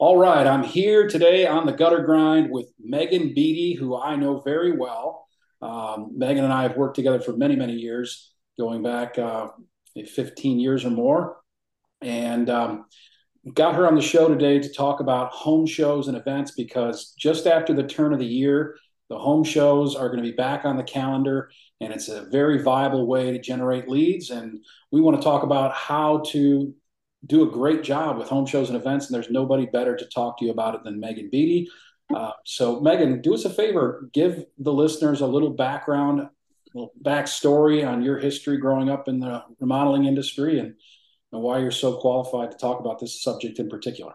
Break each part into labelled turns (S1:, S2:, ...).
S1: All right, I'm here today on the gutter grind with Megan Beattie, who I know very well. Um, Megan and I have worked together for many, many years, going back uh, 15 years or more. And um, got her on the show today to talk about home shows and events because just after the turn of the year, the home shows are going to be back on the calendar, and it's a very viable way to generate leads. And we want to talk about how to do a great job with home shows and events, and there's nobody better to talk to you about it than Megan Beattie. Uh, so, Megan, do us a favor, give the listeners a little background, a little backstory on your history growing up in the remodeling industry and, and why you're so qualified to talk about this subject in particular.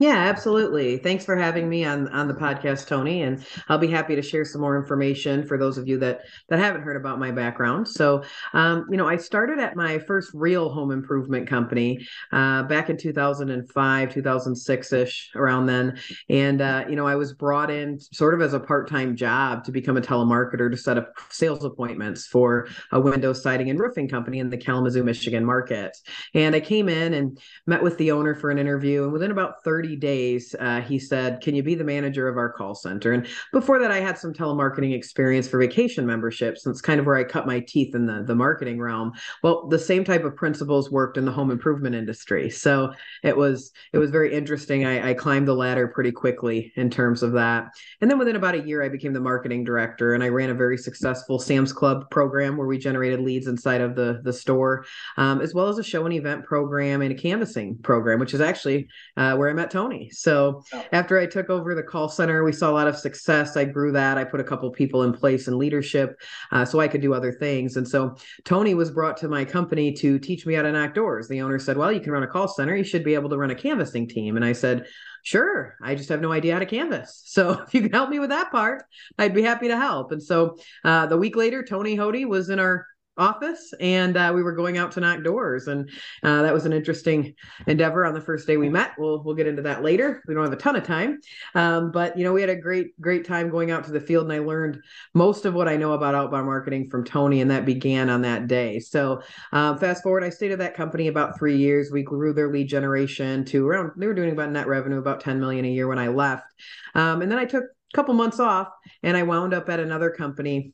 S2: Yeah, absolutely. Thanks for having me on on the podcast, Tony. And I'll be happy to share some more information for those of you that that haven't heard about my background. So, um, you know, I started at my first real home improvement company uh, back in 2005, 2006 ish, around then. And uh, you know, I was brought in sort of as a part time job to become a telemarketer to set up sales appointments for a window siding and roofing company in the Kalamazoo, Michigan market. And I came in and met with the owner for an interview, and within about 30 30 days, uh, he said, Can you be the manager of our call center? And before that, I had some telemarketing experience for vacation memberships. It's kind of where I cut my teeth in the, the marketing realm. Well, the same type of principles worked in the home improvement industry. So it was it was very interesting. I, I climbed the ladder pretty quickly in terms of that. And then within about a year, I became the marketing director and I ran a very successful Sam's Club program where we generated leads inside of the, the store, um, as well as a show and event program and a canvassing program, which is actually uh, where I met Tony. So oh. after I took over the call center, we saw a lot of success. I grew that. I put a couple people in place in leadership uh, so I could do other things. And so Tony was brought to my company to teach me how to knock doors. The owner said, Well, you can run a call center. You should be able to run a canvassing team. And I said, Sure. I just have no idea how to canvas. So if you can help me with that part, I'd be happy to help. And so uh, the week later, Tony Hoty was in our office and uh, we were going out to knock doors and uh, that was an interesting endeavor on the first day we met. We'll we'll get into that later. We don't have a ton of time um, but you know we had a great great time going out to the field and i learned most of what i know about outbound marketing from tony and that began on that day. So um, fast forward i stayed at that company about three years. We grew their lead generation to around they were doing about net revenue about 10 million a year when i left. Um, and then i took a couple months off and i wound up at another company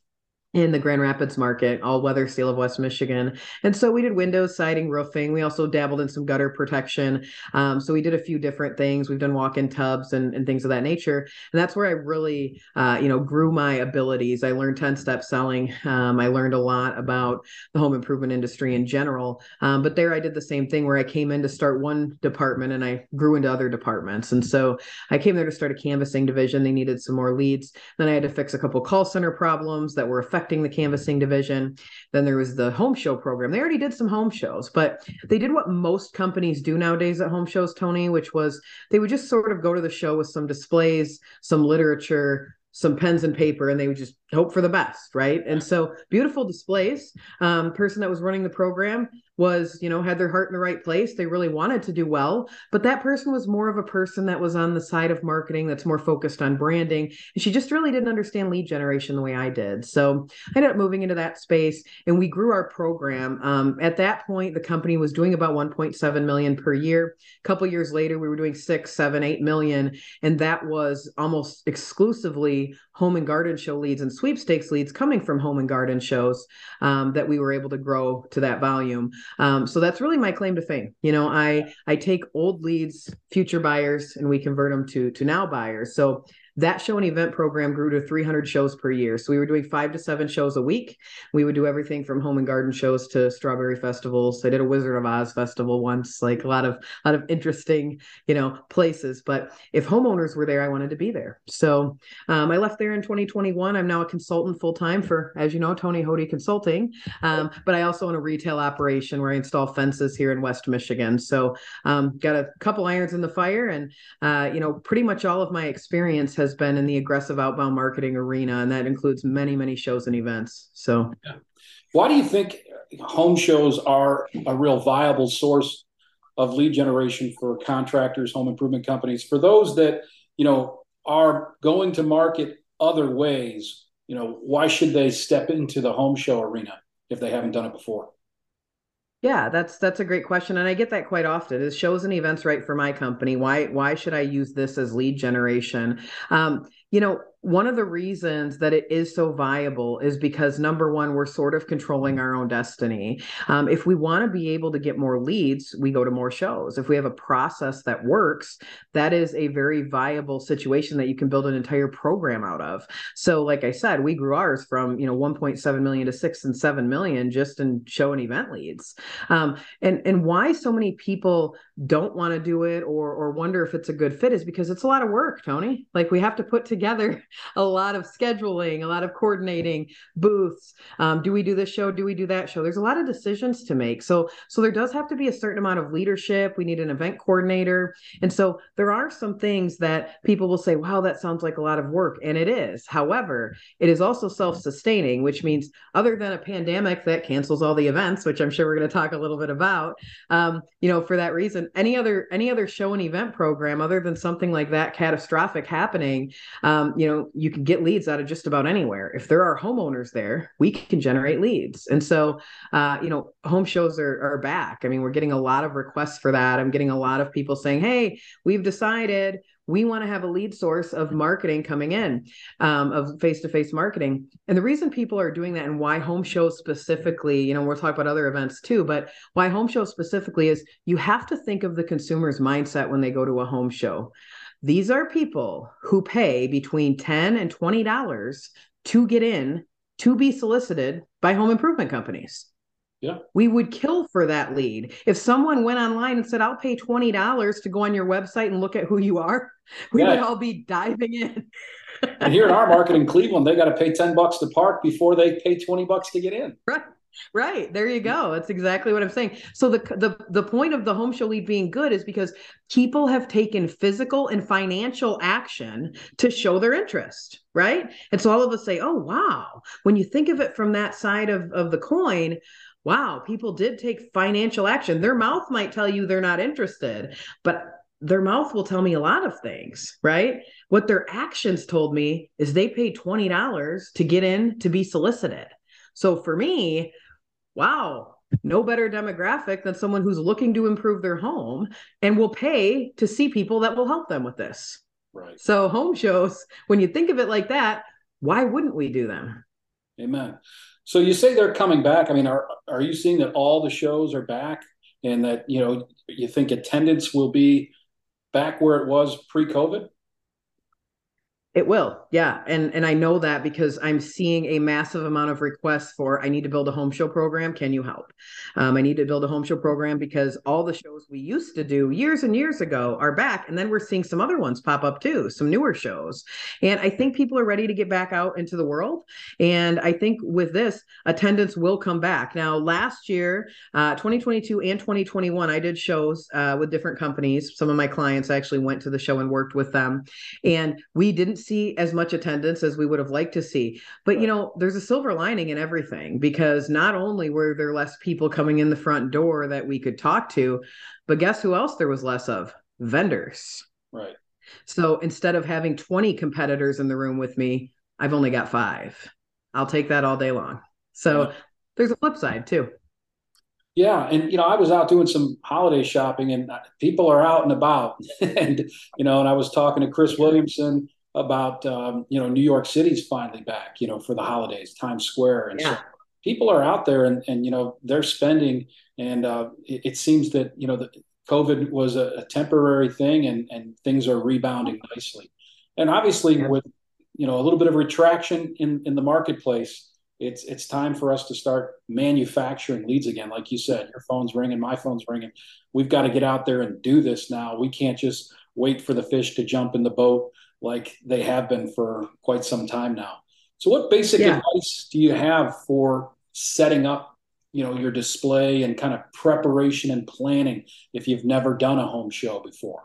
S2: in the Grand Rapids market, All Weather Seal of West Michigan. And so we did windows, siding, roofing. We also dabbled in some gutter protection. Um, so we did a few different things. We've done walk in tubs and, and things of that nature. And that's where I really, uh, you know, grew my abilities. I learned 10 step selling. Um, I learned a lot about the home improvement industry in general. Um, but there I did the same thing where I came in to start one department and I grew into other departments. And so I came there to start a canvassing division. They needed some more leads. Then I had to fix a couple call center problems that were affecting affecting the canvassing division. Then there was the home show program. They already did some home shows, but they did what most companies do nowadays at home shows, Tony, which was they would just sort of go to the show with some displays, some literature, some pens and paper, and they would just hope for the best, right? And so beautiful displays. Um, person that was running the program was, you know, had their heart in the right place. They really wanted to do well, but that person was more of a person that was on the side of marketing that's more focused on branding. And she just really didn't understand lead generation the way I did. So I ended up moving into that space and we grew our program. Um, at that point, the company was doing about 1.7 million per year. A couple years later, we were doing six, seven, eight million. And that was almost exclusively home and garden show leads and sweepstakes leads coming from home and garden shows um, that we were able to grow to that volume. Um, so that's really my claim to fame. You know, I I take old leads, future buyers, and we convert them to to now buyers. So that show and event program grew to 300 shows per year. So we were doing five to seven shows a week. We would do everything from home and garden shows to strawberry festivals. I did a Wizard of Oz festival once, like a lot of a lot of interesting, you know, places. But if homeowners were there, I wanted to be there. So um, I left there in 2021. I'm now a consultant full time for, as you know, Tony Hoty Consulting. Um, but I also own a retail operation where I install fences here in West Michigan. So um, got a couple irons in the fire, and uh, you know, pretty much all of my experience has has been in the aggressive outbound marketing arena, and that includes many, many shows and events. So, yeah.
S1: why do you think home shows are a real viable source of lead generation for contractors, home improvement companies? For those that you know are going to market other ways, you know, why should they step into the home show arena if they haven't done it before?
S2: Yeah, that's that's a great question, and I get that quite often. Is shows and events right for my company? Why why should I use this as lead generation? Um, you know, one of the reasons that it is so viable is because number one, we're sort of controlling our own destiny. Um, if we want to be able to get more leads, we go to more shows. If we have a process that works, that is a very viable situation that you can build an entire program out of. So, like I said, we grew ours from you know 1.7 million to six and seven million just in show and event leads. Um, and and why so many people don't want to do it or or wonder if it's a good fit is because it's a lot of work, Tony. Like we have to put together a lot of scheduling, a lot of coordinating booths. Um, do we do this show? Do we do that show? There's a lot of decisions to make. So, so there does have to be a certain amount of leadership. We need an event coordinator. And so there are some things that people will say, wow, that sounds like a lot of work. And it is. However, it is also self sustaining, which means other than a pandemic that cancels all the events, which I'm sure we're going to talk a little bit about, um, you know, for that reason, any other, any other show and event program other than something like that catastrophic happening, um, you know, you can get leads out of just about anywhere. If there are homeowners there, we can generate leads. And so, uh, you know, home shows are, are back. I mean, we're getting a lot of requests for that. I'm getting a lot of people saying, hey, we've decided we want to have a lead source of marketing coming in um, of face-to-face marketing and the reason people are doing that and why home shows specifically you know we'll talk about other events too but why home shows specifically is you have to think of the consumer's mindset when they go to a home show these are people who pay between 10 and $20 to get in to be solicited by home improvement companies.
S1: Yeah.
S2: We would kill for that lead. If someone went online and said, I'll pay $20 to go on your website and look at who you are, we yeah. would all be diving in.
S1: and here in our market in Cleveland, they got to pay 10 bucks to park before they pay 20 bucks to get in.
S2: Right. Right. There you mm. go. That's exactly what I'm saying. So the the the point of the home show lead being good is because people have taken physical and financial action to show their interest, right? And so all of us say, "Oh, wow." When you think of it from that side of of the coin, wow, people did take financial action. Their mouth might tell you they're not interested, but their mouth will tell me a lot of things, right? What their actions told me is they paid $20 to get in to be solicited. So for me, wow, no better demographic than someone who's looking to improve their home and will pay to see people that will help them with this.
S1: Right.
S2: So home shows, when you think of it like that, why wouldn't we do them?
S1: Amen. So you say they're coming back. I mean, are are you seeing that all the shows are back and that, you know, you think attendance will be back where it was pre-COVID?
S2: It will, yeah, and and I know that because I'm seeing a massive amount of requests for. I need to build a home show program. Can you help? Um, I need to build a home show program because all the shows we used to do years and years ago are back, and then we're seeing some other ones pop up too, some newer shows. And I think people are ready to get back out into the world. And I think with this, attendance will come back. Now, last year, uh, 2022 and 2021, I did shows uh, with different companies. Some of my clients actually went to the show and worked with them, and we didn't see as much attendance as we would have liked to see. But you know, there's a silver lining in everything because not only were there less people coming in the front door that we could talk to, but guess who else there was less of? Vendors.
S1: Right.
S2: So instead of having 20 competitors in the room with me, I've only got five. I'll take that all day long. So yeah. there's a flip side too.
S1: Yeah, and you know, I was out doing some holiday shopping, and uh, people are out and about, and you know, and I was talking to Chris Williamson about um, you know New York City's finally back, you know, for the holidays, Times Square, and yeah. so people are out there and and you know they're spending, and uh, it, it, seems that you know the COVID was a, a, temporary thing, and and things are rebounding nicely, and obviously yeah. with you know a little bit of retraction in in the marketplace. It's it's time for us to start manufacturing leads again. Like you said, your phone's ringing, my phone's ringing. We've got to get out there and do this now. We can't just wait for the fish to jump in the boat like they have been for quite some time now. So, what basic yeah. advice do you have for setting up, you know, your display and kind of preparation and planning if you've never done a home show before?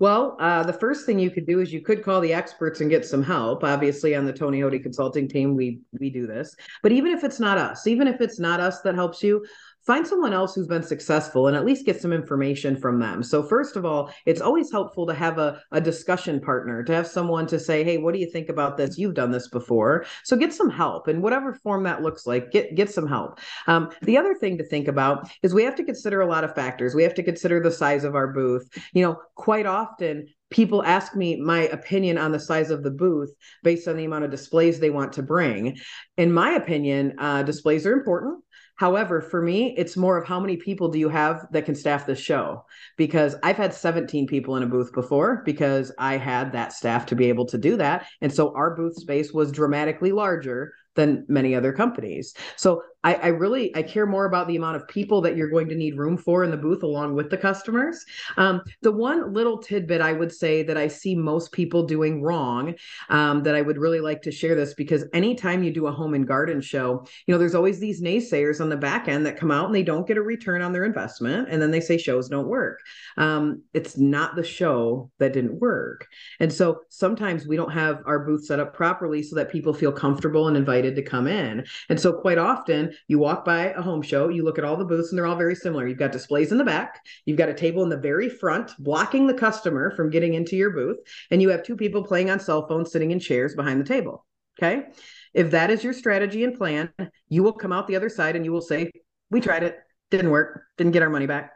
S2: Well, uh, the first thing you could do is you could call the experts and get some help. Obviously, on the Tony Hoty consulting team, we we do this. But even if it's not us, even if it's not us that helps you, find someone else who's been successful and at least get some information from them. So, first of all, it's always helpful to have a, a discussion partner, to have someone to say, Hey, what do you think about this? You've done this before. So, get some help in whatever form that looks like, get, get some help. Um, the other thing to think about is we have to consider a lot of factors. We have to consider the size of our booth. You know, quite often people ask me my opinion on the size of the booth based on the amount of displays they want to bring. In my opinion, uh, displays are important. However, for me, it's more of how many people do you have that can staff this show? Because I've had 17 people in a booth before because I had that staff to be able to do that. And so our booth space was dramatically larger than many other companies. So I, I, really I care more about the amount of people that you're going to need room for in the booth along with the customers. Um, the one little tidbit I would say that I see most people doing wrong um, that I would really like to share this because anytime you do a home and garden show, you know there's always these naysayers on the back end that come out and they don't get a return on their investment and then they say shows don't work. Um, it's not the show that didn't work, and so sometimes we don't have our booth set up properly so that people feel comfortable and invited to come in, and so quite often you walk by a home show, you look at all the booths, and they're all very similar. You've got displays in the back, you've got a table in the very front, blocking the customer from getting into your booth, and you have two people playing on cell phones sitting in chairs behind the table. Okay. If that is your strategy and plan, you will come out the other side and you will say, We tried it, didn't work, didn't get our money back.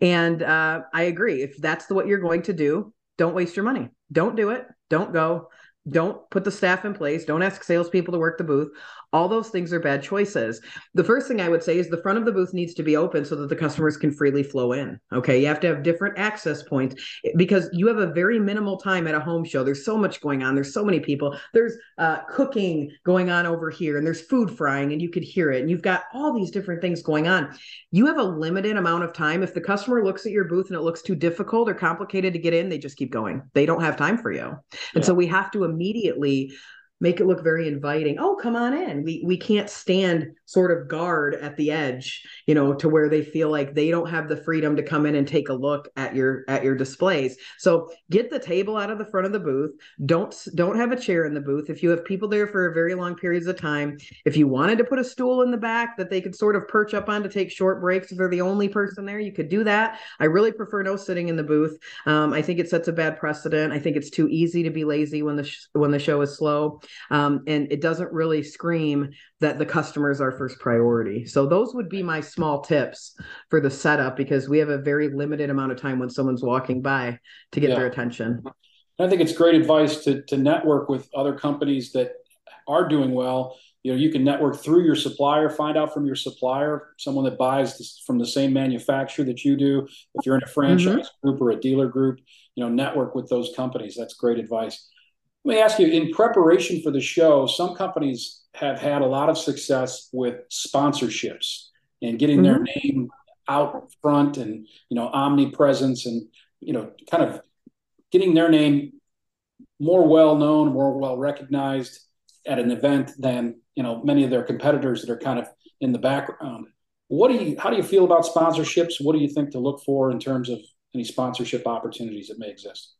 S2: And uh, I agree. If that's the, what you're going to do, don't waste your money. Don't do it. Don't go. Don't put the staff in place. Don't ask salespeople to work the booth. All those things are bad choices. The first thing I would say is the front of the booth needs to be open so that the customers can freely flow in. Okay. You have to have different access points because you have a very minimal time at a home show. There's so much going on. There's so many people. There's uh, cooking going on over here and there's food frying and you could hear it. And you've got all these different things going on. You have a limited amount of time. If the customer looks at your booth and it looks too difficult or complicated to get in, they just keep going. They don't have time for you. And yeah. so we have to immediately make it look very inviting. Oh, come on in. We we can't stand sort of guard at the edge, you know, to where they feel like they don't have the freedom to come in and take a look at your at your displays. So get the table out of the front of the booth. Don't don't have a chair in the booth. If you have people there for very long periods of time, if you wanted to put a stool in the back that they could sort of perch up on to take short breaks, if they're the only person there, you could do that. I really prefer no sitting in the booth. Um, I think it sets a bad precedent. I think it's too easy to be lazy when the sh- when the show is slow um, and it doesn't really scream that the customers are first priority. So those would be my small tips for the setup because we have a very limited amount of time when someone's walking by to get yeah. their attention.
S1: I think it's great advice to to network with other companies that are doing well. You know, you can network through your supplier, find out from your supplier, someone that buys this, from the same manufacturer that you do. If you're in a franchise mm-hmm. group or a dealer group, you know, network with those companies. That's great advice. Let me ask you in preparation for the show, some companies have had a lot of success with sponsorships and getting mm-hmm. their name out front and you know omnipresence and you know kind of getting their name more well known more well recognized at an event than you know many of their competitors that are kind of in the background. What do you how do you feel about sponsorships? What do you think to look for in terms of any sponsorship opportunities that may exist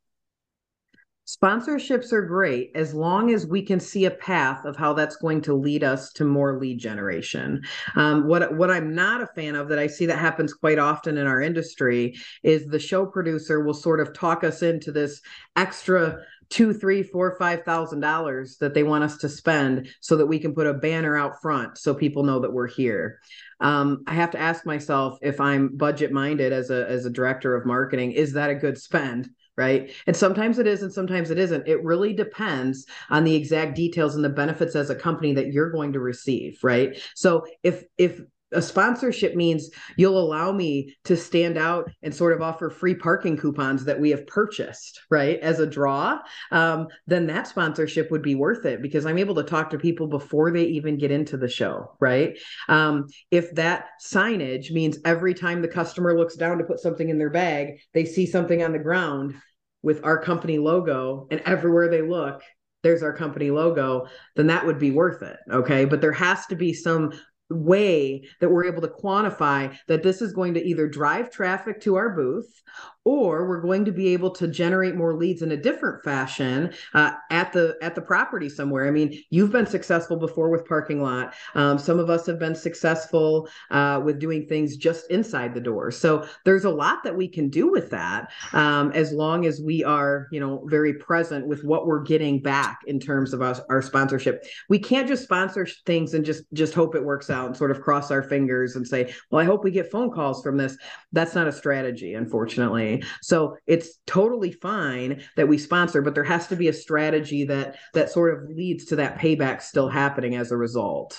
S2: Sponsorships are great as long as we can see a path of how that's going to lead us to more lead generation. Um, what what I'm not a fan of that I see that happens quite often in our industry is the show producer will sort of talk us into this extra two, three, four, five thousand dollars that they want us to spend so that we can put a banner out front so people know that we're here. Um, I have to ask myself if I'm budget minded as a as a director of marketing, is that a good spend? Right? And sometimes it is and sometimes it isn't. It really depends on the exact details and the benefits as a company that you're going to receive, right? So if if a sponsorship means you'll allow me to stand out and sort of offer free parking coupons that we have purchased right as a draw um, then that sponsorship would be worth it because i'm able to talk to people before they even get into the show right um, if that signage means every time the customer looks down to put something in their bag they see something on the ground with our company logo and everywhere they look there's our company logo, then that would be worth it. Okay. But there has to be some way that we're able to quantify that this is going to either drive traffic to our booth or we're going to be able to generate more leads in a different fashion uh, at the at the property somewhere. I mean you've been successful before with parking lot. Um, some of us have been successful uh, with doing things just inside the door. So there's a lot that we can do with that um, as long as we are you know very present with what we're getting back in terms of us, our sponsorship. We can't just sponsor things and just just hope it works out and sort of cross our fingers and say well i hope we get phone calls from this. That's not a strategy unfortunately so it's totally fine that we sponsor, but there has to be a strategy that that sort of leads to that payback still happening as a result.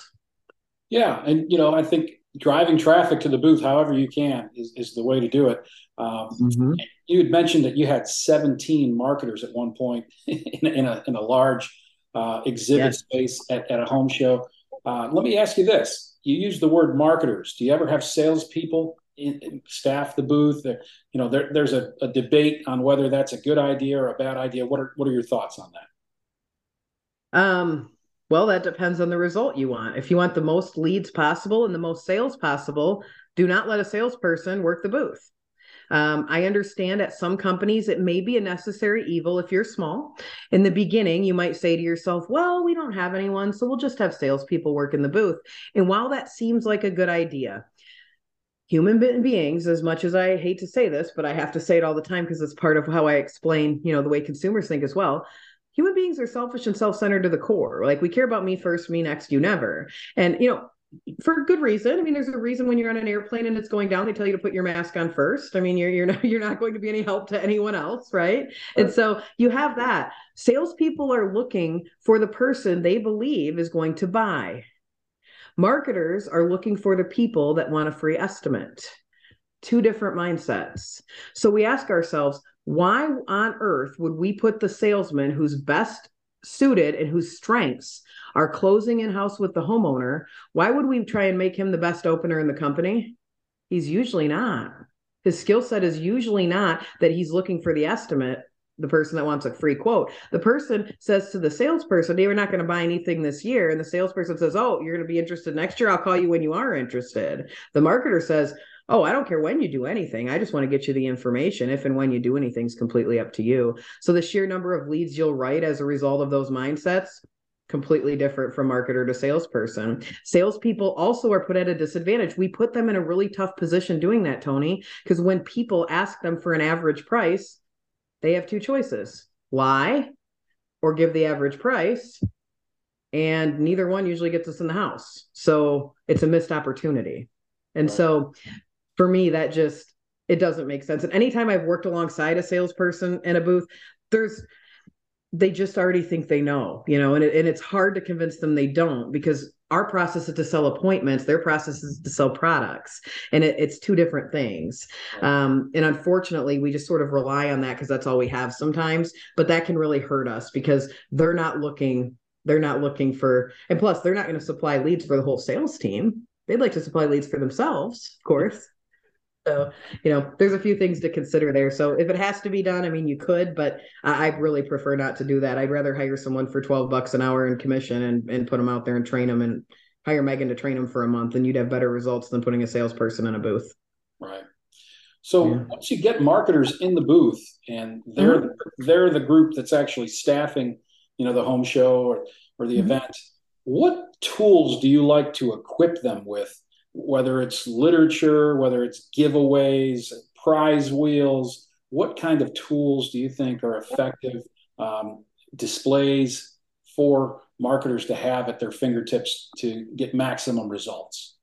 S1: Yeah, and you know, I think driving traffic to the booth, however you can, is, is the way to do it. Um, mm-hmm. You had mentioned that you had 17 marketers at one point in, in a in a large uh, exhibit yes. space at, at a home show. Uh, let me ask you this: You use the word marketers. Do you ever have salespeople in, in staff the booth. There, you know, there, there's a, a, debate on whether that's a good idea or a bad idea. What are what are your thoughts on
S2: that? Um, well, that depends on the result you want. If you want the most leads possible and the most sales possible, do not let a salesperson work the booth. Um, I understand at some companies it may be a necessary evil if you're small. In the beginning, you might say to yourself, well, we don't have anyone, so we'll just have salespeople work in the booth. And while that seems like a good idea, human beings as much as i hate to say this but i have to say it all the time because it's part of how i explain you know the way consumers think as well human beings are selfish and self-centered to the core like we care about me first me next you never and you know for good reason. I mean, there's a reason when you're on an airplane and it's going down, they tell you to put your mask on first. I mean, you're you're not you're not going to be any help to anyone else, right? right. And so you have that. Salespeople are looking for the person they believe is going to buy. Marketers are looking for the people that want a free estimate. Two different mindsets. So we ask ourselves, why on earth would we put the salesman who's best suited and whose strengths are closing in house with the homeowner? Why would we try and make him the best opener in the company? He's usually not. His skill set is usually not that he's looking for the estimate the person that wants a free quote. The person says to the salesperson, "You're not going to buy anything this year," and the salesperson says, "Oh, you're going to be interested next year. I'll call you when you are interested." The marketer says, "Oh, I don't care when you do anything. I just want to get you the information. If and when you do anything is completely up to you." So the sheer number of leads you'll write as a result of those mindsets completely different from marketer to salesperson. Salespeople also are put at a disadvantage. We put them in a really tough position doing that, Tony, because when people ask them for an average price, they have two choices lie or give the average price. And neither one usually gets us in the house. So it's a missed opportunity. And so for me, that just, it doesn't make sense. And anytime I've worked alongside a salesperson in a booth, there's, they just already think they know, you know, and, it, and it's hard to convince them they don't because our process is to sell appointments their process is to sell products. And it, it's two different things. Um, and unfortunately we just sort of rely on that because that's all we have sometimes but that can really hurt us because they're not looking they're not looking for and plus they're not going to supply leads for the whole sales team. They'd like to supply leads for themselves of course so, you know, there's a few things to consider there. So, if it has to be done, I mean, you could, but I, I really prefer not to do that. I'd rather hire someone for 12 bucks an hour in commission and, and put them out there and train them and hire Megan to train them for a month, and you'd have better results than putting a salesperson in a booth.
S1: Right. So yeah. once you get marketers in the booth and they're mm-hmm. they're the group that's actually staffing, you know, the home show or, or the mm-hmm. event, what tools do you like to equip them with whether it's literature, whether it's giveaways, prize wheels, what kind of tools do you think are effective um, displays for marketers to have at their fingertips to get maximum results?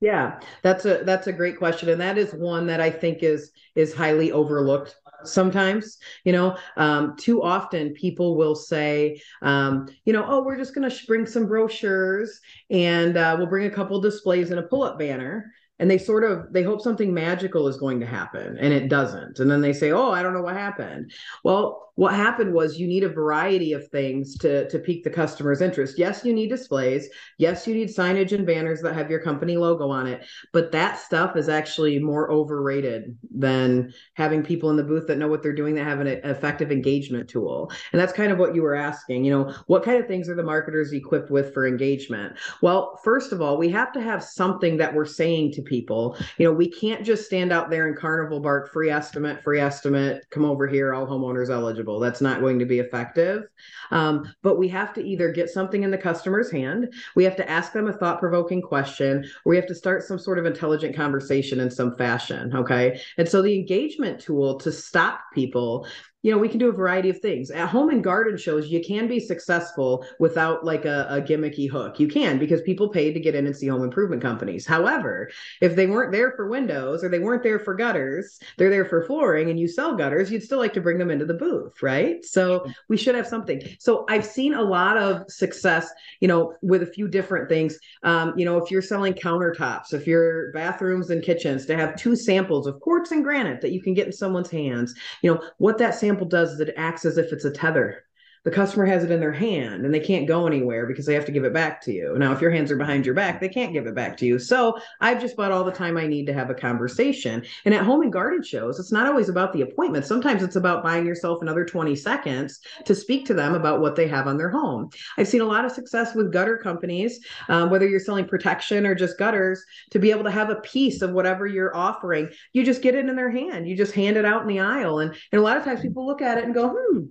S2: Yeah, that's a that's a great question, and that is one that I think is is highly overlooked sometimes you know um, too often people will say um, you know oh we're just going to bring some brochures and uh, we'll bring a couple displays and a pull-up banner. And they sort of they hope something magical is going to happen and it doesn't. And then they say oh i don't know what happened. Well what happened was you need a variety of things to to pique the customer's interest. Yes, you need displays. Yes, you need signage and banners that have your company logo on it. But that stuff is actually more overrated than having people in the booth that know what they're doing that have an effective engagement tool. And that's kind of what you were asking. You know, what kind of things are the marketers equipped with for engagement? Well, first of all, we have to have something that we're saying to people. You know, we can't just stand out there in carnival bark, free estimate, free estimate, come over here, all homeowners eligible. That's not going to be effective. Um, but we have to either get something in the customer's hand, we have to ask them a thought provoking question, or we have to start some sort of intelligent conversation in some fashion. Okay. And so the engagement tool to stop people you know, we can do a variety of things. At home and garden shows, you can be successful without like a, a, gimmicky hook. You can because people paid to get in and see home improvement companies. However, if they weren't there for windows or they weren't there for gutters, they're there for flooring and you sell gutters, you'd still like to bring them into the booth, right? So we should have something. So I've seen a lot of success, you know, with a few different things. Um, you know, if you're selling countertops, if you're bathrooms and kitchens, to have two samples of quartz and granite that you can get in someone's hands, you know, what that sample sample does is it acts as if it's a tether the customer has it in their hand and they can't go anywhere because they have to give it back to you. Now, if your hands are behind your back, they can't give it back to you. So I've just bought all the time I need to have a conversation. And at home and garden shows, it's not always about the appointment. Sometimes it's about buying yourself another 20 seconds to speak to them about what they have on their home. I've seen a lot of success with gutter companies, um, whether you're selling protection or just gutters, to be able to have a piece of whatever you're offering. You just get it in their hand. You just hand it out in the aisle. And, and a lot of times people look at it and go, hmm,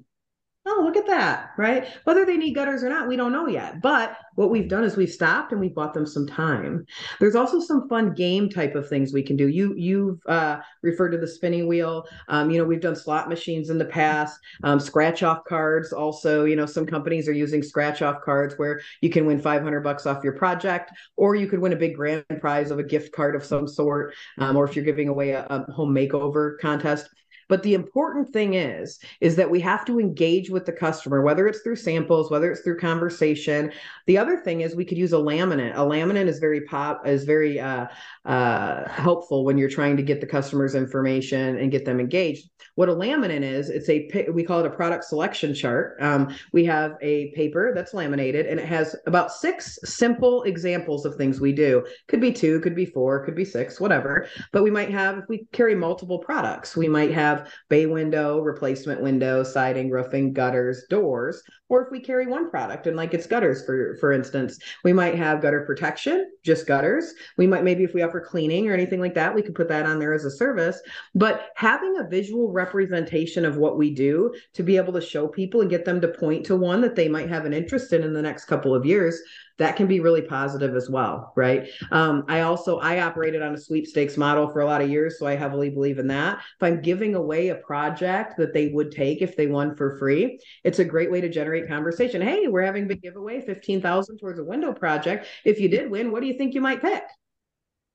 S2: oh, look at that, right? Whether they need gutters or not, we don't know yet. But what we've done is we've stopped and we've bought them some time. There's also some fun game type of things we can do. You you've uh, referred to the spinning wheel. Um, you know, we've done slot machines in the past, um, scratch off cards. Also, you know, some companies are using scratch off cards where you can win 500 bucks off your project, or you could win a big grand prize of a gift card of some sort, um, or if you're giving away a, a home makeover contest but the important thing is, is that we have to engage with the customer, whether it's through samples, whether it's through conversation. The other thing is we could use a laminate. A laminate is very pop is very uh, uh, helpful when you're trying to get the customer's information and get them engaged. What a laminate is, it's a we call it a product selection chart. Um, we have a paper that's laminated and it has about six simple examples of things we do. Could be two, could be four, could be six, whatever. But we might have if we carry multiple products, we might have bay window, replacement window, siding, roofing, gutters, doors. Or if we carry one product and like it's gutters, for for instance, we might have gutter protection, just gutters. We might maybe if we offer cleaning or anything like that, we could put that on there as a service. But having a visual representation of what we do to be able to show people and get them to point to one that they might have an interest in in the next couple of years that can be really positive as well right um, i also i operated on a sweepstakes model for a lot of years so i heavily believe in that if i'm giving away a project that they would take if they won for free it's a great way to generate conversation. Hey we're having a big giveaway 15000 towards a window project. If you did win what do you think you might pick?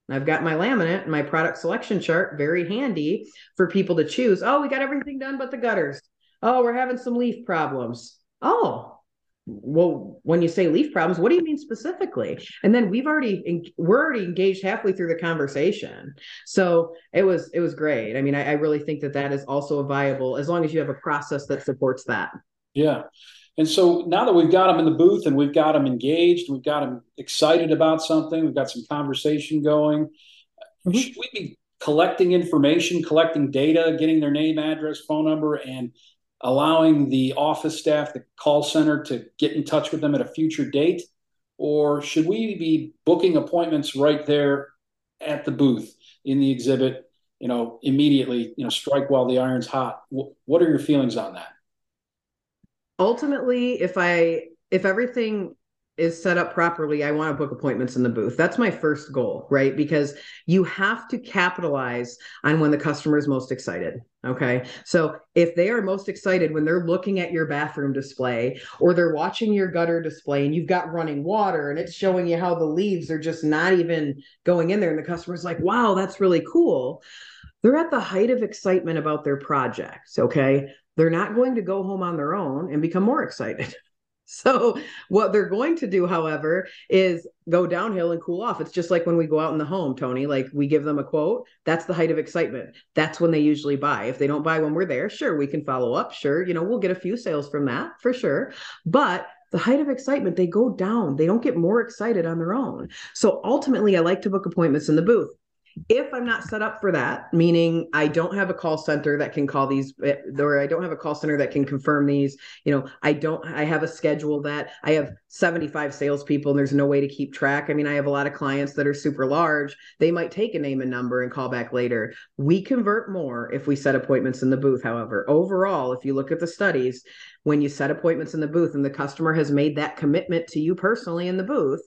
S2: I've got my laminate, and my product selection chart, very handy for people to choose. Oh, we got everything done but the gutters. Oh, we're having some leaf problems. Oh, well when you say leaf problems what do you mean specifically? And then we've already we're already engaged halfway through the conversation. So it was it was great. I mean I, I, really think that that is also viable as long as you have a process that supports that.
S1: Yeah and so now that we've got them in the booth and we've got them engaged we've got them excited about something we've got some conversation going mm-hmm. should we be collecting information collecting data getting their name address phone number and allowing the office staff, the call center to get in touch with them at a future date? Or should we be booking appointments right there at the booth in the exhibit, you know, immediately, you know, strike while the iron's hot? What are your feelings on that?
S2: Ultimately, if I if everything is set up properly, I want to book appointments in the booth. That's my first goal, right? Because you have to capitalize on when the customer is most excited. Okay. So if they are most excited when they're looking at your bathroom display or they're watching your gutter display and you've got running water and it's showing you how the leaves are just not even going in there, and the customer's like, wow, that's really cool. They're at the height of excitement about their projects. Okay. They're not going to go home on their own and become more excited. So, what they're going to do, however, is go downhill and cool off. It's just like when we go out in the home, Tony, like we give them a quote, that's the height of excitement. That's when they usually buy. If they don't buy when we're there, sure, we can follow up. Sure, you know, we'll get a few sales from that for sure. But the height of excitement, they go down. They don't get more excited on their own. So ultimately, I like to book appointments in the booth. If I'm not set up for that, meaning I don't have a call center that can call these, eh, or I don't have a call center that can confirm these, you know, I don't, I have a schedule that I have 75 salespeople and there's no way to keep track. I mean, I have a lot of clients that are super large. They might take a name and number and call back later. We convert more if we set appointments in the booth. However, overall, if you look at the studies, when you set appointments in the booth and the customer has made that commitment to you personally in the booth,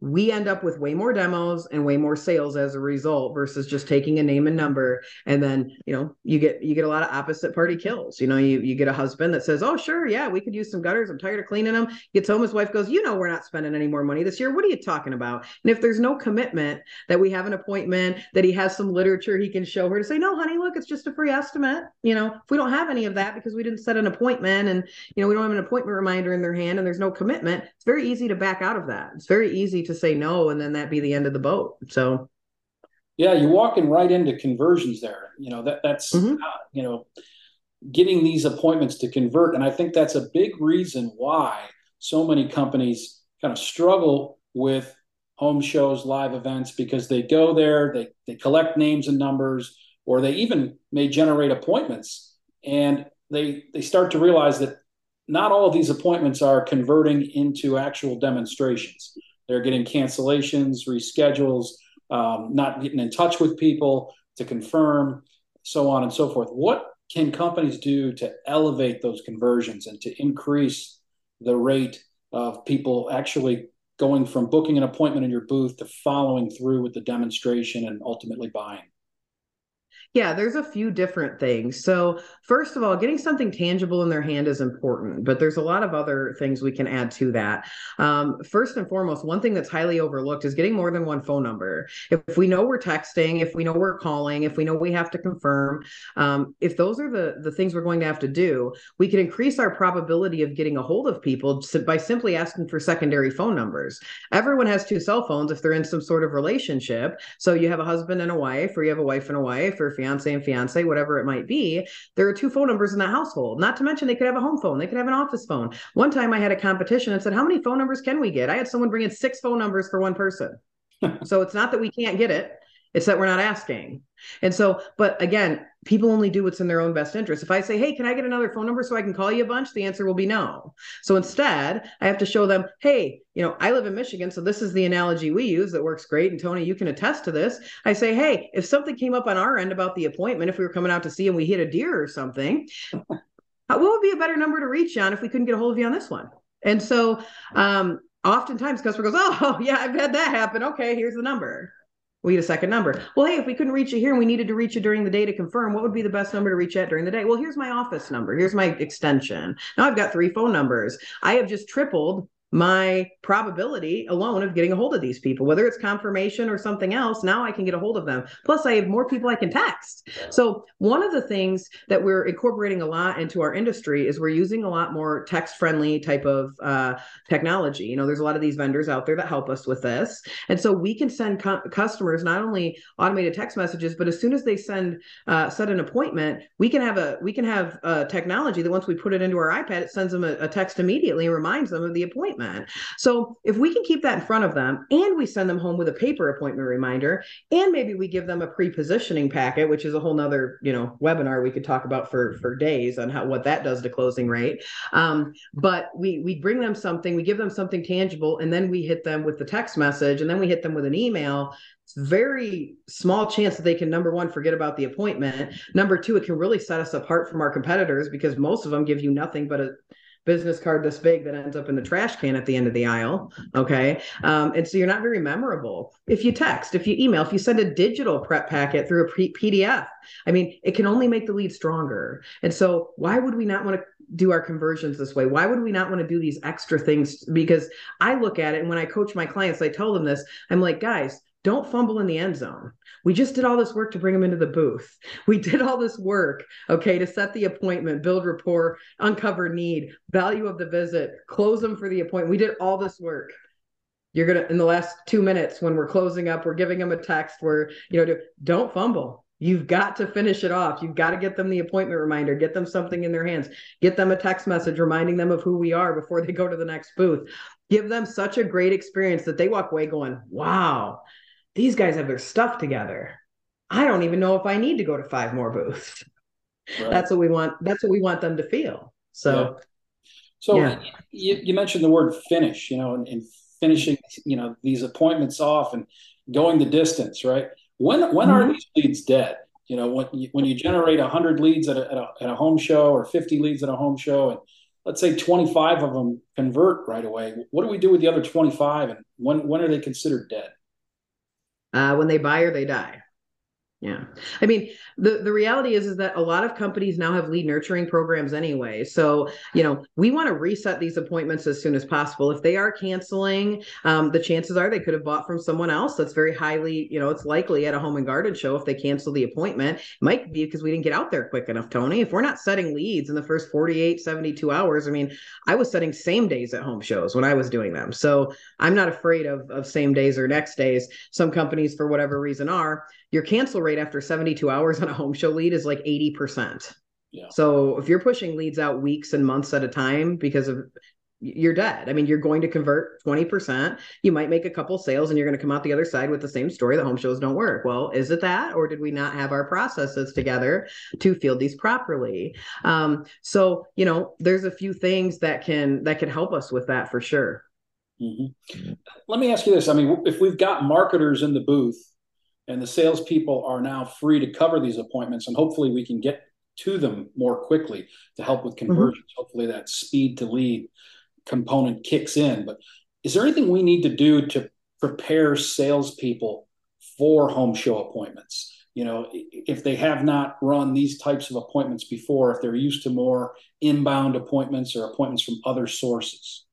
S2: we end up with way more demos and way more sales as a result versus just taking a name and number. And then you know you get you get a lot of opposite party kills. You know you, you get a husband that says oh sure yeah we could use some gutters. I'm tired of cleaning them gets home his wife goes you know we're not spending any more money this year. What are you talking about? And if there's no commitment that we have an appointment that he has some literature he can show her to say no honey look it's just a free estimate. You know if we don't have any of that because we didn't set an appointment and you know we don't have an appointment reminder in their hand and there's no commitment it's very easy to back out of that. It's very easy to to say no and then that be the end of the boat. So
S1: yeah you're walking right into conversions there. You know that that's mm-hmm. uh, you know getting these appointments to convert. And i think that's a big reason why so many companies kind of struggle with home shows live events because they go there they, they collect names and numbers or they even may generate appointments. And they they start to realize that not all of these appointments are converting into actual demonstrations they're getting cancellations, reschedules, um, not getting in touch with people to confirm, so on and so forth. What can companies do to elevate those conversions and to increase the rate of people actually going from booking an appointment in your booth to following through with the demonstration and ultimately buying?
S2: Yeah, there's a few different things. So, first of all, getting something tangible in their hand is important, but there's a lot of other things we can add to that. Um, first and foremost, one thing that's highly overlooked is getting more than one phone number. If we know we're texting, if we know we're calling, if we know we have to confirm, um, if those are the the things we're going to have to do, we can increase our probability of getting a hold of people by simply asking for secondary phone numbers. Everyone has two cell phones if they're in some sort of relationship. So you have a husband and a wife, or you have a wife and a wife, or fiance and fiance, whatever it might be, there are two phone numbers in that household. Not to mention they could have a home phone, they could have an office phone. One time I had a competition and said, How many phone numbers can we get? I had someone bring in six phone numbers for one person. so it's not that we can't get it, it's that we're not asking. And so, but again, people only do what's in their own best interest. If I say, hey, can I get another phone number so I can call you a bunch? The answer will be no. So instead, I have to show them, hey, you know, I live in Michigan. So this is the analogy we use that works great. And Tony, you can attest to this. I say, hey, if something came up on our end about the appointment, if we were coming out to see and we hit a deer or something, what would be a better number to reach on if we couldn't get a hold of you on this one? And so, um, oftentimes customer goes, oh, yeah, I've had that happen. Okay, here's the number we need a second number. Well, hey, if we couldn't reach you here and we needed to reach you during the day to confirm, what would be the best number to reach at during the day? Well, here's my office number. Here's my extension. Now I've got three phone numbers. I have just tripled my probability alone of getting a hold of these people, whether it's confirmation or something else. Now I can get a hold of them. Plus, I have more people I can text. So, one of the things that we're incorporating a lot into our industry is we're using a lot more text friendly type of uh, technology. You know, there's a lot of these vendors out there that help us with this. And so we can send co- customers not only automated text messages, but as soon as they send, uh, set an appointment, we can have a, we can have a technology that once we put it into our iPad, it sends them a, a text immediately and reminds them of the appointment appointment. So if we can keep that in front of them and we send them home with a paper appointment reminder, and maybe we give them a pre-positioning packet, which is a whole nother, you know, webinar we could talk about for for days on how what that does to closing rate. Um, but we we bring them something, we give them something tangible, and then we hit them with the text message, and then we hit them with an email very small chance that they can number one forget about the appointment number two it can really set us apart from our competitors because most of them give you nothing but a business card this big that ends up in the trash can at the end of the aisle. Okay. Um, and so you're not very memorable. If you text, if you email, if you send a digital prep packet through a P- PDF, I mean, it can only make the lead stronger. And so why would we not want to do our conversions this way? Why would we not want to do these extra things? Because I look at it and when I coach my clients, I tell them this I'm like, guys, don't fumble in the end zone. We just did all this work to bring them into the booth. We did all this work, okay, to set the appointment, build rapport, uncover need, value of the visit, close them for the appointment. We did all this work. You're gonna in the last two minutes when we're closing up, we're giving them a text where you know, don't fumble. You've got to finish it off. You've got to get them the appointment reminder, get them something in their hands, get them a text message reminding them of who we are before they go to the next booth. Give them such a great experience that they walk away going, wow, these guys have their stuff together. I don't even know if I need to go to five more booths. Right. That's what we want. That's what we want them to feel. So,
S1: yeah. so yeah. You, you, mentioned the word finish, you know, and, and, finishing, you know, these appointments off and going the distance, right? When when mm-hmm. are these leads dead? You know, when you, when you generate hundred leads at a, at a, at a home show or fifty leads at a home show, and let's say twenty five of them convert right away, what do we do with the other twenty five, and when when are they considered dead?
S2: Uh, when they buy or they die. Yeah. I mean, the, the reality is, is that a lot of companies now have lead nurturing programs anyway. So, you know, we want to reset these appointments as soon as possible. If they are canceling, um, the chances are they could have bought from someone else. That's very highly, you know, it's likely at a home and garden show if they cancel the appointment. It might be because we didn't get out there quick enough, Tony. If we're not setting leads in the first 48, 72 hours, I mean, I was setting same days at home shows when I was doing them. So I'm not afraid of, of same days or next days. Some companies, for whatever reason, are your cancel rate after 72 hours on a home show lead is like 80%. Yeah. So if you're pushing leads out weeks and months at a time because of you're dead. I mean, you're going to convert 20%. You might make a couple sales and you're going to come out the other side with the same story that home shows don't work. Well, is it that? Or did we not have our processes together to field these properly? Um, so, you know, there's a few things that can that can help us with that for sure.
S1: Mm-hmm. Let me ask you this. I mean, if we've got marketers in the booth and the salespeople are now free to cover these appointments, and hopefully we can get to them more quickly to help with mm-hmm. conversions. Mm-hmm. Hopefully that speed to lead component kicks in. But is there anything we need to do to prepare salespeople for home show appointments? You know, if they have not run these types of appointments before, if they're used to more inbound appointments or appointments from other sources.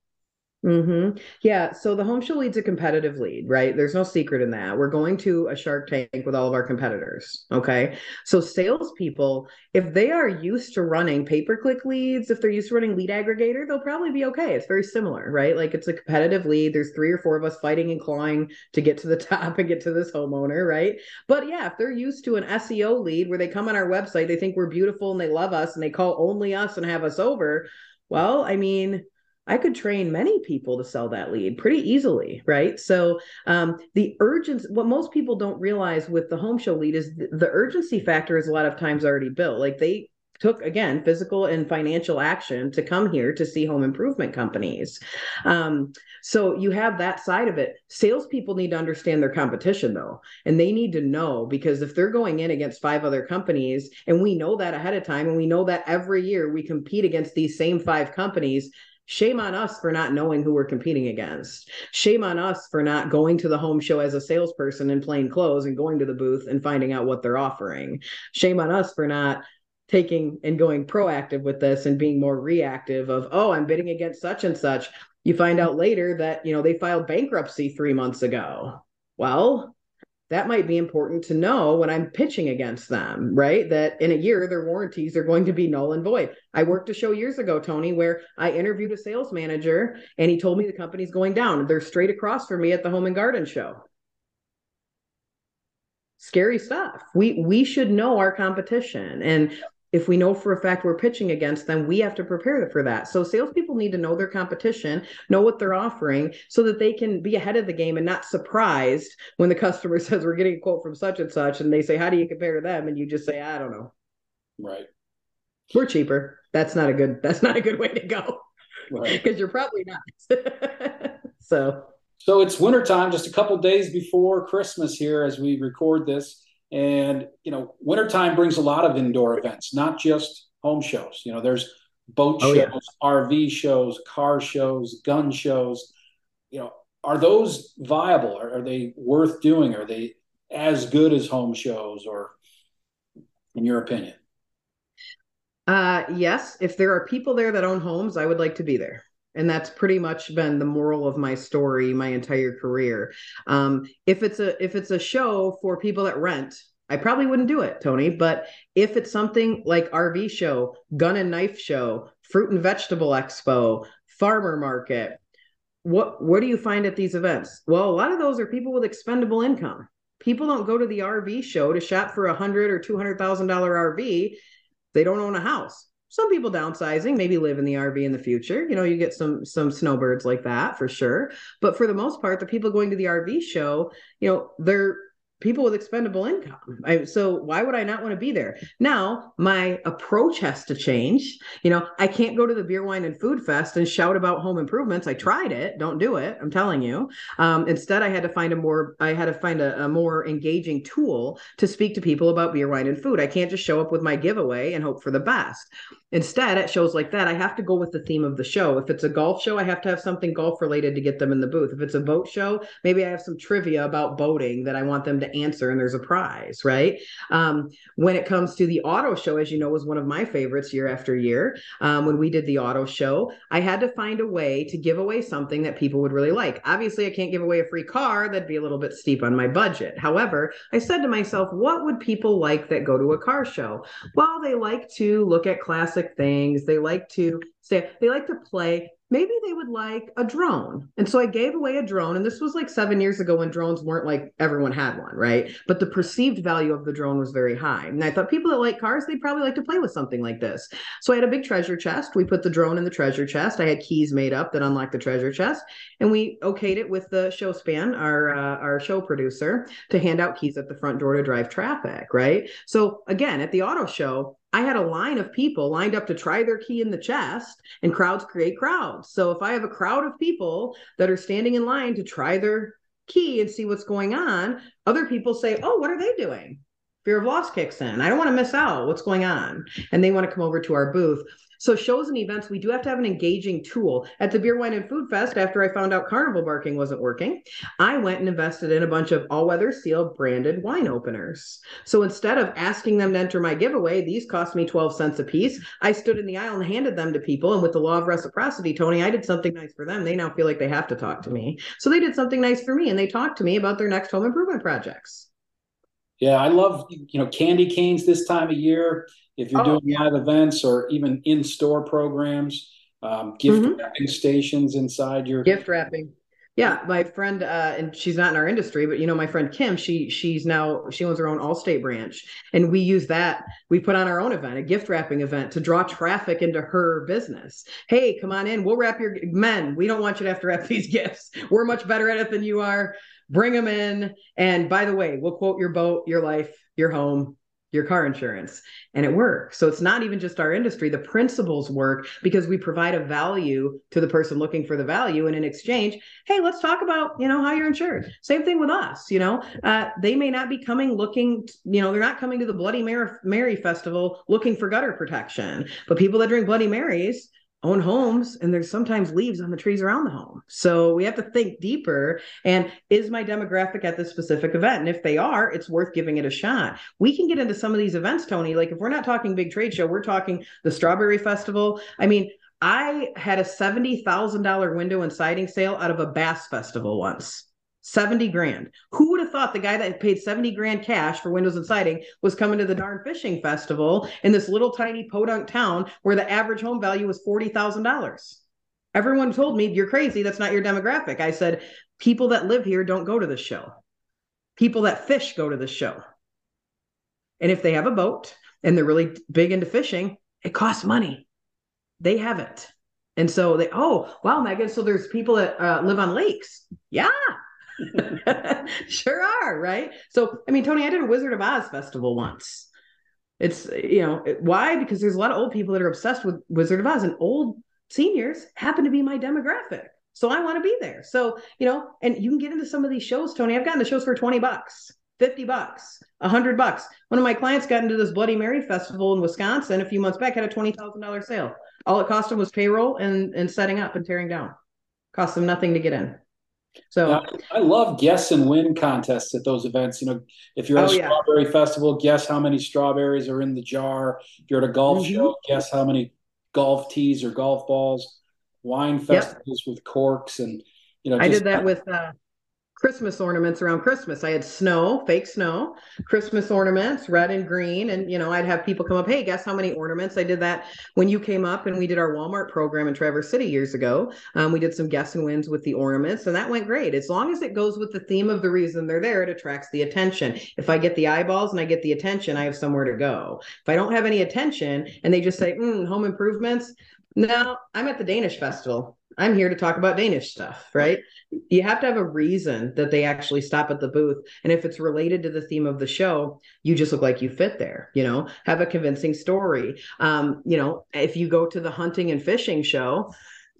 S2: Mm-hmm. Yeah. So the home show lead's a competitive lead, right? There's no secret in that. We're going to a Shark Tank with all of our competitors. Okay. So salespeople, if they are used to running pay per click leads, if they're used to running lead aggregator, they'll probably be okay. It's very similar, right? Like it's a competitive lead. There's three or four of us fighting and clawing to get to the top and get to this homeowner, right? But yeah, if they're used to an SEO lead where they come on our website, they think we're beautiful and they love us and they call only us and have us over. Well, I mean, I could train many people to sell that lead pretty easily, right? So um, the urgency, what most people don't realize with the home show lead is the, the urgency factor is a lot of times already built. Like they took again physical and financial action to come here to see home improvement companies. Um, so you have that side of it. Salespeople need to understand their competition though, and they need to know because if they're going in against five other companies, and we know that ahead of time, and we know that every year we compete against these same five companies, Shame on us for not knowing who we're competing against. Shame on us for not going to the home show as a salesperson in plain clothes and going to the booth and finding out what they're offering. Shame on us for not taking and going proactive with this and being more reactive of, oh, I'm bidding against such and such. You find out later that, you know, they filed bankruptcy three months ago. Well, that might be important to know when I'm pitching against them, right? That in a year, their warranties are going to be null and void. I worked a show years ago, Tony, where I interviewed a sales manager and he told me the company's going down. They're straight across from me at the home and garden show. Scary stuff. We we should know our competition. And if we know for a fact we're pitching against them, we have to prepare for that. So salespeople need to know their competition, know what they're offering, so that they can be ahead of the game and not surprised when the customer says we're getting a quote from such and such, and they say, "How do you compare to them?" and you just say, "I don't know."
S1: Right.
S2: We're cheaper. That's not a good. That's not a good way to go. Right. Because you're probably not. so.
S1: So it's wintertime, just a couple days before Christmas here as we record this. And, you know, wintertime brings a lot of indoor events, not just home shows. You know, there's boat oh, shows, yeah. RV shows, car shows, gun shows. You know, are those viable? Are, are they worth doing? Are they as good as home shows or in your opinion?
S2: Uh, yes. If there are people there that own homes, I would like to be there and that's pretty much been the moral of my story my entire career um, if it's a if it's a show for people that rent I probably wouldn't do it, Tony. But if it's something like RV show, gun and knife show, fruit and vegetable expo, farmer market, what what do you find at these events? Well, a lot of those are people with expendable income. People don't go to the RV show to shop for a hundred or two hundred thousand dollar RV. They don't own a house. Some people downsizing, maybe live in the RV in the future. You know, you get some some snowbirds like that for sure. But for the most part, the people going to the RV show, you know, they're people with expendable income. I, so why would I not want to be there? Now my approach has to change. You know, I can't go to the beer, wine, and food fest and shout about home improvements. I tried it. Don't do it. I'm telling you. Um, instead, I had to find a more. I had to find a, a more engaging tool to speak to people about beer, wine, and food. I can't just show up with my giveaway and hope for the best. Instead, at shows like that, I have to go with the theme of the show. If it's a golf show, I have to have something golf related to get them in the booth. If it's a boat show, maybe I have some trivia about boating that I want them to answer and there's a prize, right? Um, when it comes to the auto show, as you know, was one of my favorites year after year. Um, when we did the auto show, I had to find a way to give away something that people would really like. Obviously, I can't give away a free car, that'd be a little bit steep on my budget. However, I said to myself, what would people like that go to a car show? Well, they like to look at classic things. They like to they like to play maybe they would like a drone. And so I gave away a drone. And this was like seven years ago when drones weren't like everyone had one, right? But the perceived value of the drone was very high. And I thought people that like cars, they'd probably like to play with something like this. So I had a big treasure chest. We put the drone in the treasure chest. I had keys made up that unlocked the treasure chest. And we okayed it with the show span, our uh, our show producer, to hand out keys at the front door to drive traffic, right? So again, at the auto show, I had a line of people lined up to try their key in the chest, and crowds create crowds. So if I have a crowd of people that are standing in line to try their key and see what's going on, other people say, Oh, what are they doing? Fear of loss kicks in. I don't want to miss out. What's going on? And they want to come over to our booth. So shows and events, we do have to have an engaging tool. At the Beer, Wine, and Food Fest, after I found out carnival barking wasn't working, I went and invested in a bunch of all-weather seal branded wine openers. So instead of asking them to enter my giveaway, these cost me 12 cents a piece. I stood in the aisle and handed them to people. And with the law of reciprocity, Tony, I did something nice for them. They now feel like they have to talk to me. So they did something nice for me and they talked to me about their next home improvement projects.
S1: Yeah, I love you know candy canes this time of year if you're oh, doing live events or even in-store programs, um, gift mm-hmm. wrapping stations inside your
S2: gift wrapping. Yeah, my friend, uh, and she's not in our industry, but you know, my friend Kim, she she's now she owns her own Allstate branch, and we use that. We put on our own event, a gift wrapping event, to draw traffic into her business. Hey, come on in, we'll wrap your men. We don't want you to have to wrap these gifts. We're much better at it than you are. Bring them in, and by the way, we'll quote your boat, your life, your home, your car insurance and it works. So it's not even just our industry the principles work because we provide a value to the person looking for the value and in exchange hey let's talk about you know how you're insured. Same thing with us you know? Uh, they may not be coming looking you know they're not coming to the bloody mary, mary festival looking for gutter protection but people that drink bloody marys own homes and there's sometimes leaves on the trees around the home. So we have to think deeper and is my demographic at this specific event? And if they are, it's worth giving it a shot. We can get into some of these events, Tony. Like if we're not talking big trade show, we're talking the Strawberry Festival. I mean, I had a $70,000 window and siding sale out of a bass festival once. 70 grand. Who would have thought the guy that paid 70 grand cash for windows and siding was coming to the darn fishing festival in this little tiny podunk town where the average home value was $40,000? Everyone told me, You're crazy. That's not your demographic. I said, People that live here don't go to the show. People that fish go to the show. And if they have a boat and they're really big into fishing, it costs money. They have it. And so they, oh, wow, Megan. So there's people that uh, live on lakes. Yeah, sure are, right? So, I mean, Tony, I did a Wizard of Oz festival once. It's, you know, why? Because there's a lot of old people that are obsessed with Wizard of Oz, and old seniors happen to be my demographic. So I want to be there. So, you know, and you can get into some of these shows, Tony. I've gotten the shows for 20 bucks, 50 bucks, 100 bucks. One of my clients got into this Bloody Mary festival in Wisconsin a few months back, had a $20,000 sale. All it cost him was payroll and, and setting up and tearing down. Cost them nothing to get in. So
S1: yeah, I love guess and win contests at those events. You know, if you're at oh, a strawberry yeah. festival, guess how many strawberries are in the jar. If you're at a golf mm-hmm. show, guess how many golf tees or golf balls. wine festivals yep. with corks and you know.
S2: I did that with uh, Christmas ornaments around Christmas. I had snow, fake snow, Christmas ornaments, red and green. And, you know, I'd have people come up, hey, guess how many ornaments? I did that when you came up and we did our Walmart program in Traverse City years ago. Um, we did some guess and wins with the ornaments, and that went great. As long as it goes with the theme of the reason they're there, it attracts the attention. If I get the eyeballs and I get the attention, I have somewhere to go. If I don't have any attention and they just say, mm, home improvements, no, I'm at the Danish festival. I'm here to talk about Danish stuff, right? You have to have a reason that they actually stop at the booth. And if it's related to the theme of the show, you just look like you fit there, you know, have a convincing story. Um, you know, if you go to the hunting and fishing show,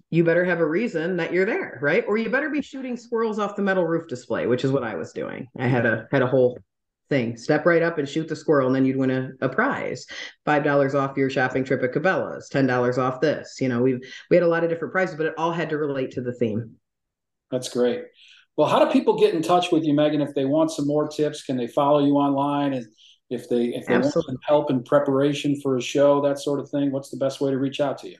S2: you better have a reason that you're there, right? Or you better be shooting squirrels off the metal roof display, which is what I was doing. I had a had a whole thing. Step right up and shoot the squirrel, and then you'd win a, a prize. Five dollars off your shopping trip at Cabela's, ten dollars off this. You know, we we had a lot of different prizes, but it all had to relate to the theme.
S1: That's great. Well, how do people get in touch with you, Megan? If they want some more tips, can they follow you online? And if they if they Absolutely. want some help in preparation for a show, that sort of thing, what's the best way to reach out to you?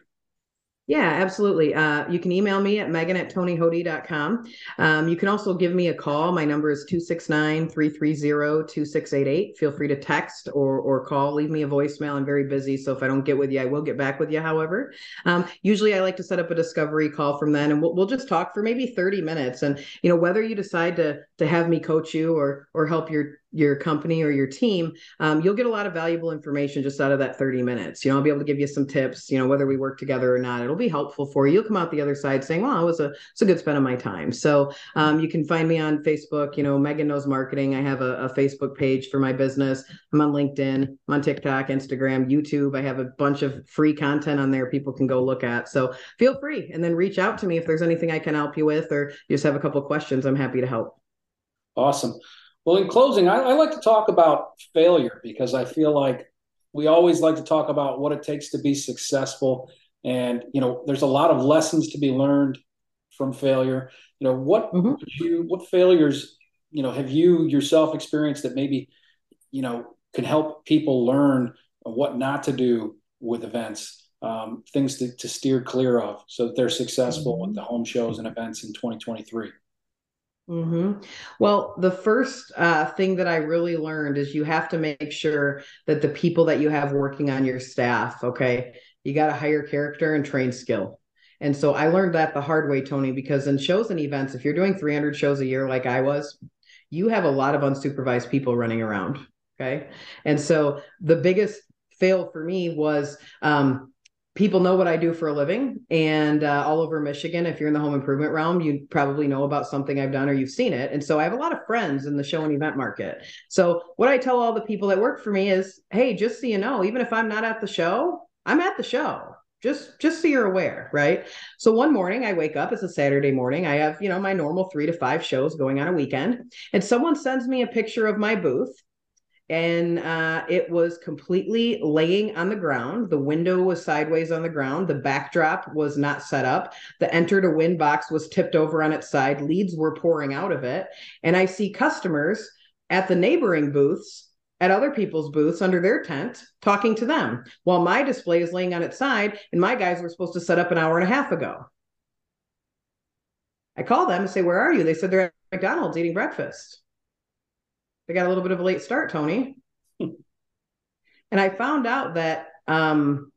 S2: Yeah, absolutely. Uh, you can email me at megan at tonyhoty.com. Um, you can also give me a call. My number is 269 330 2688. Feel free to text or, or call. Leave me a voicemail. I'm very busy. So if I don't get with you, I will get back with you, however. Um, usually I like to set up a discovery call from then and we'll, we'll just talk for maybe 30 minutes. And, you know, whether you decide to, to have me coach you or, or help your your company or your team, um, you'll get a lot of valuable information just out of that 30 minutes. You know, I'll be able to give you some tips, you know, whether we work together or not, it'll be helpful for you. You'll come out the other side saying, well, it was a, it's a good spend of my time. So um, you can find me on Facebook, you know, Megan knows marketing. I have a, a, Facebook page for my business. I'm on LinkedIn, I'm on TikTok, Instagram, YouTube. I have a bunch of free content on there people can go look at. So feel free and then reach out to me if there's anything I can help you with, or you just have a couple questions. I'm happy to help.
S1: Awesome. Well, in closing, I, I like to talk about failure because I feel like we always like to talk about what it takes to be successful. And, you know, there's a lot of lessons to be learned from failure. You know, what mm-hmm. you what failures, you know, have you yourself experienced that maybe, you know, can help people learn what not to do with events, um, things to, to steer clear of so that they're successful mm-hmm. with the home shows and events in 2023?
S2: Mm-hmm. Well, the first uh, thing that I really learned is you have to make sure that the people that you have working on your staff, okay, you got to hire character and train skill. And so I learned that the hard way, Tony, because in shows and events, if you're doing 300 shows a year like I was, you have a lot of unsupervised people running around. Okay. And so the biggest fail for me was um, people know what I do for a living. And uh, all over Michigan, if you're in the home improvement realm, you probably know about something I've done or you've seen it. And so I have a lot of friends in the show and event market. So what I tell all the people that work for me is, hey, just so you know, even if I'm not at the show, I'm at the show. Just just so you're aware, right? So one morning I wake up, it's a Saturday morning. I have, you know, my normal 3 to 5 shows going on a weekend, and someone sends me a picture of my booth and uh, it was completely laying on the ground. The window was sideways on the ground. The backdrop was not set up. The enter to win box was tipped over on its side. Leads were pouring out of it. And I see customers at the neighboring booths, at other people's booths under their tent, talking to them while my display is laying on its side. And my guys were supposed to set up an hour and a half ago. I call them and say, Where are you? They said they're at McDonald's eating breakfast. They got a little bit of a late start, Tony. and I found out that um,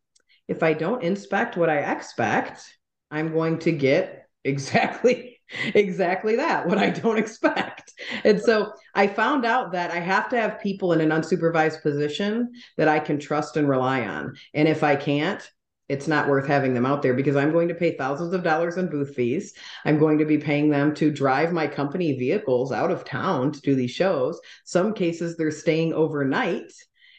S2: if I don't inspect what I expect, I'm going to get exactly exactly that what i don't expect and so i found out that i have to have people in an unsupervised position that i can trust and rely on and if i can't it's not worth having them out there because I'm going to pay thousands of dollars in booth fees. I'm going to be paying them to drive my company vehicles out of town to do these shows. Some cases they're staying overnight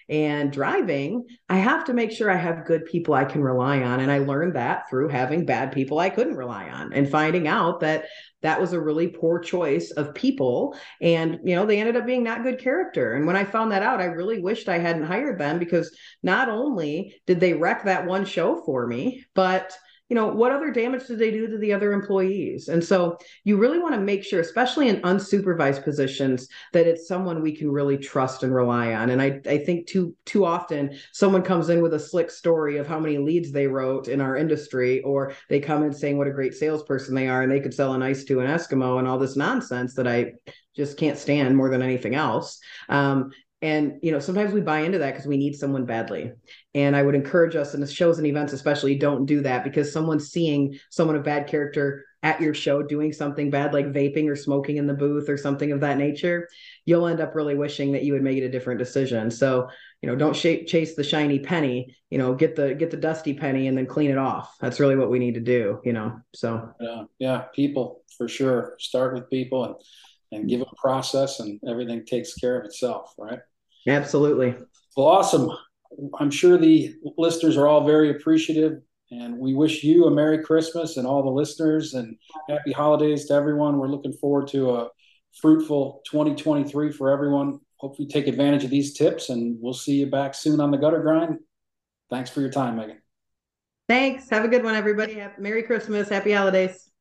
S2: and driving, I have to make sure I have good people I can rely on. And I learned that through having bad people I couldn't rely on and finding out that that was a really poor choice of people. And, you know, they ended up being not good character. And when I found that out, I really wished I hadn't hired them because not only did they wreck that one show for me, but you know, what other damage did they do to the other employees? And so you really want to make sure, especially in unsupervised positions, that it's someone we can really trust and rely on. And I, I think too too often someone comes in with a slick story of how many leads they wrote in our industry, or they come in saying what a great salesperson they are and they could sell an ice to an Eskimo and all this nonsense that I just can't stand more than anything else. Um, and you know sometimes we buy into that because we need someone badly. And i would encourage us in the shows and events especially don't do that because someone's seeing someone of bad character at your show doing something bad like vaping or smoking in the booth or something of that nature you'll end up really wishing that you had made a different decision. So you know don't sh- chase the shiny penny you know get the get the dusty penny and then clean it off. That's really what we need to do you know so.
S1: Yeah yeah people for sure. Start with people and and give mm-hmm. a process and everything takes care of itself right
S2: Absolutely.
S1: Well, awesome. I'm sure the listeners are all very appreciative, and we wish you a Merry Christmas and all the listeners and happy holidays to everyone. We're looking forward to a fruitful 2023 for everyone. Hope you take advantage of these tips, and we'll see you back soon on the gutter grind. Thanks for your time, Megan.
S2: Thanks. Have a good one, everybody. Merry Christmas. Happy holidays.